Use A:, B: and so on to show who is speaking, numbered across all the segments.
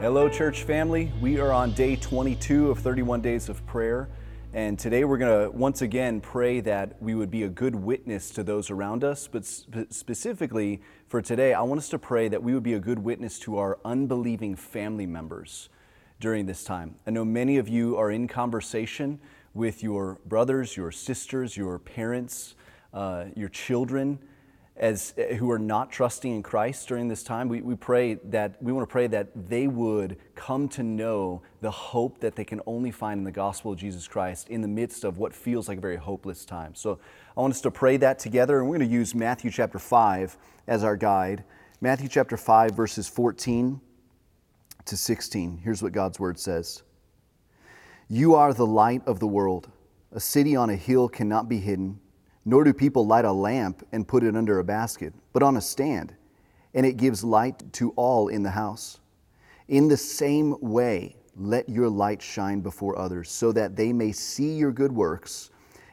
A: Hello, church family. We are on day 22 of 31 days of prayer. And today we're going to once again pray that we would be a good witness to those around us. But sp- specifically for today, I want us to pray that we would be a good witness to our unbelieving family members during this time. I know many of you are in conversation with your brothers, your sisters, your parents, uh, your children as eh, who are not trusting in Christ during this time, we, we pray that we want to pray that they would come to know the hope that they can only find in the gospel of Jesus Christ in the midst of what feels like a very hopeless time. So I want us to pray that together, and we're going to use Matthew chapter 5 as our guide. Matthew chapter 5, verses 14 to 16. Here's what God's word says You are the light of the world. A city on a hill cannot be hidden. Nor do people light a lamp and put it under a basket, but on a stand, and it gives light to all in the house. In the same way, let your light shine before others, so that they may see your good works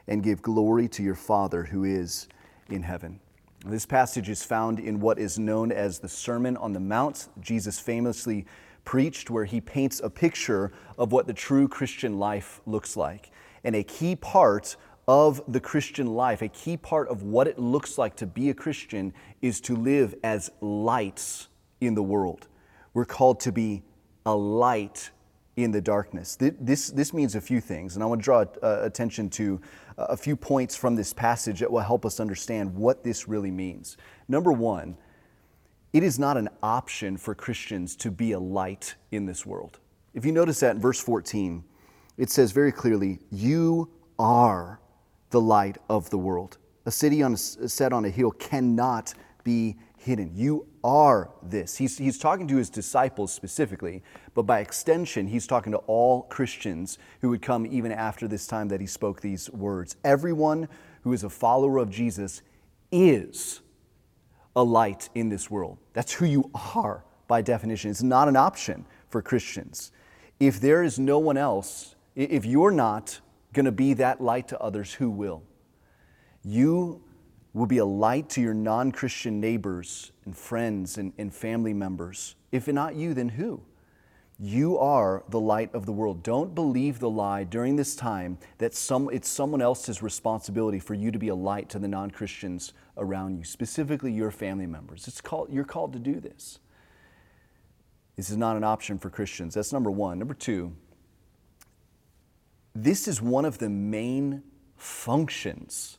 A: and give glory to your Father who is in heaven. This passage is found in what is known as the Sermon on the Mount. Jesus famously preached, where he paints a picture of what the true Christian life looks like. And a key part of the Christian life, a key part of what it looks like to be a Christian is to live as lights in the world. We're called to be a light in the darkness. This, this means a few things, and I want to draw uh, attention to a few points from this passage that will help us understand what this really means. Number one, it is not an option for Christians to be a light in this world. If you notice that in verse 14, it says very clearly, You are the light of the world. A city on a, set on a hill cannot be hidden. You are this. He's, he's talking to his disciples specifically, but by extension, he's talking to all Christians who would come even after this time that he spoke these words. Everyone who is a follower of Jesus is a light in this world. That's who you are by definition. It's not an option for Christians. If there is no one else, if you're not going to be that light to others, who will? You will be a light to your non Christian neighbors and friends and, and family members. If not you, then who? You are the light of the world. Don't believe the lie during this time that some, it's someone else's responsibility for you to be a light to the non Christians around you, specifically your family members. It's called, you're called to do this. This is not an option for Christians. That's number one. Number two, this is one of the main functions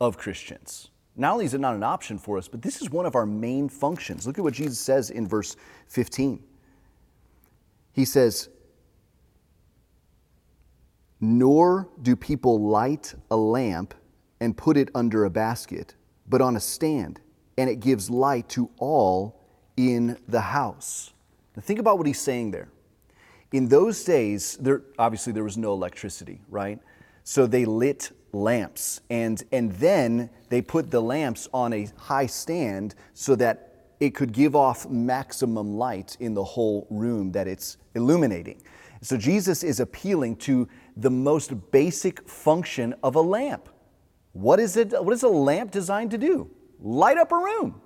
A: of Christians. Not only is it not an option for us, but this is one of our main functions. Look at what Jesus says in verse 15. He says, Nor do people light a lamp and put it under a basket, but on a stand, and it gives light to all in the house. Now, think about what he's saying there in those days, there, obviously there was no electricity, right? So they lit lamps, and, and then they put the lamps on a high stand so that it could give off maximum light in the whole room that it's illuminating. So Jesus is appealing to the most basic function of a lamp. What is it? What is a lamp designed to do? Light up a room.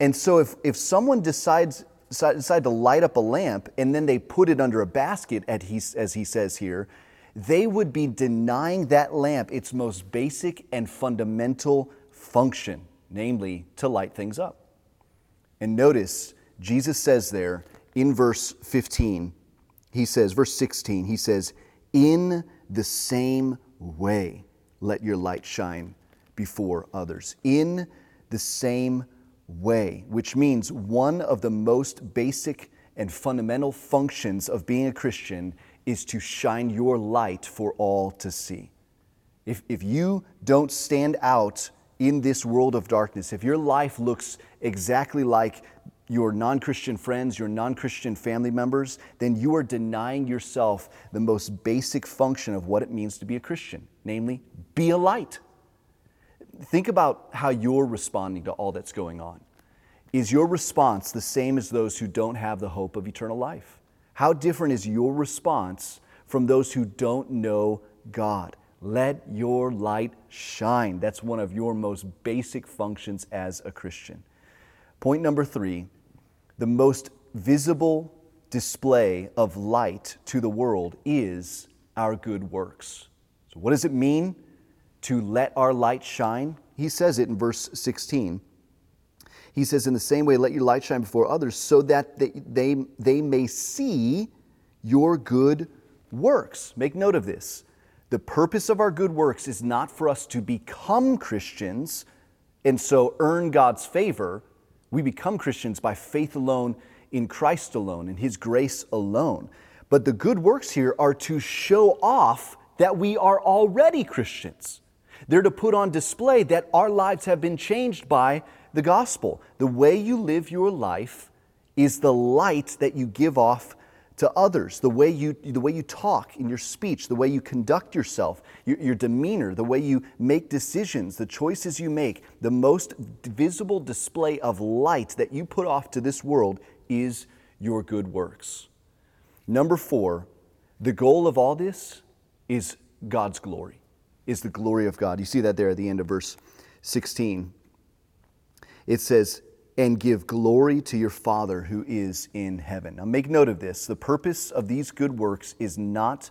A: And so if, if someone decides decide to light up a lamp and then they put it under a basket, as he says here, they would be denying that lamp its most basic and fundamental function, namely to light things up. And notice, Jesus says there in verse 15, he says, verse 16, he says, In the same way, let your light shine before others. In the same way, which means one of the most basic and fundamental functions of being a Christian is to shine your light for all to see. If, if you don't stand out in this world of darkness, if your life looks exactly like your non Christian friends, your non Christian family members, then you are denying yourself the most basic function of what it means to be a Christian, namely, be a light think about how you're responding to all that's going on. Is your response the same as those who don't have the hope of eternal life? How different is your response from those who don't know God? Let your light shine. That's one of your most basic functions as a Christian. Point number three the most visible display of light to the world is our good works. So, what does it mean to let our light shine? He says it in verse 16. He says, In the same way, let your light shine before others so that they, they, they may see your good works. Make note of this. The purpose of our good works is not for us to become Christians and so earn God's favor. We become Christians by faith alone, in Christ alone, in His grace alone. But the good works here are to show off that we are already Christians. They're to put on display that our lives have been changed by the gospel. The way you live your life is the light that you give off to others, the way you, the way you talk in your speech, the way you conduct yourself, your, your demeanor, the way you make decisions, the choices you make, the most visible display of light that you put off to this world is your good works. Number four, the goal of all this is God's glory, is the glory of God. You see that there at the end of verse 16. It says, and give glory to your Father who is in heaven. Now make note of this. The purpose of these good works is not,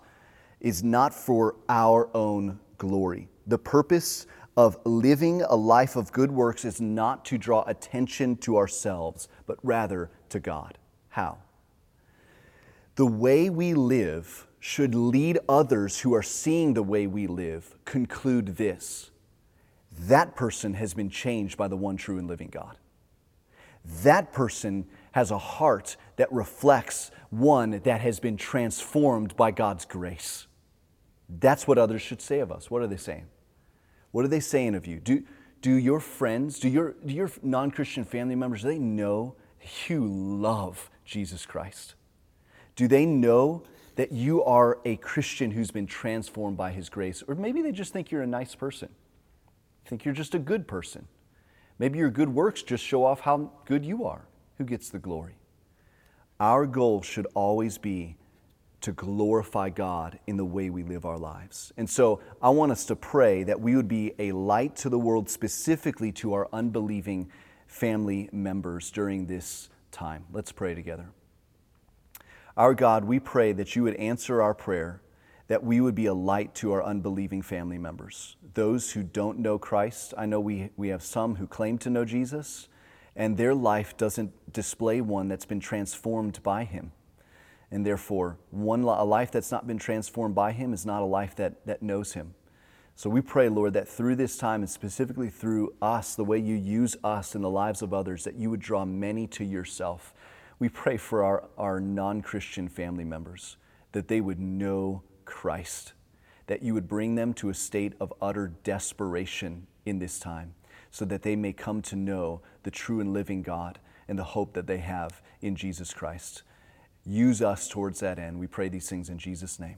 A: is not for our own glory. The purpose of living a life of good works is not to draw attention to ourselves, but rather to God. How? The way we live should lead others who are seeing the way we live conclude this that person has been changed by the one true and living God that person has a heart that reflects one that has been transformed by God's grace. That's what others should say of us. What are they saying? What are they saying of you? Do, do your friends, do your, do your non Christian family members, they know you love Jesus Christ? Do they know that you are a Christian who's been transformed by his grace? Or maybe they just think you're a nice person, think you're just a good person. Maybe your good works just show off how good you are. Who gets the glory? Our goal should always be to glorify God in the way we live our lives. And so I want us to pray that we would be a light to the world, specifically to our unbelieving family members during this time. Let's pray together. Our God, we pray that you would answer our prayer that we would be a light to our unbelieving family members. Those who don't know Christ, I know we, we have some who claim to know Jesus, and their life doesn't display one that's been transformed by Him. And therefore, one, a life that's not been transformed by Him is not a life that, that knows Him. So we pray, Lord, that through this time and specifically through us, the way you use us in the lives of others, that you would draw many to yourself. We pray for our, our non Christian family members, that they would know Christ, that you would bring them to a state of utter desperation in this time, so that they may come to know the true and living God and the hope that they have in Jesus Christ. Use us towards that end. We pray these things in Jesus' name.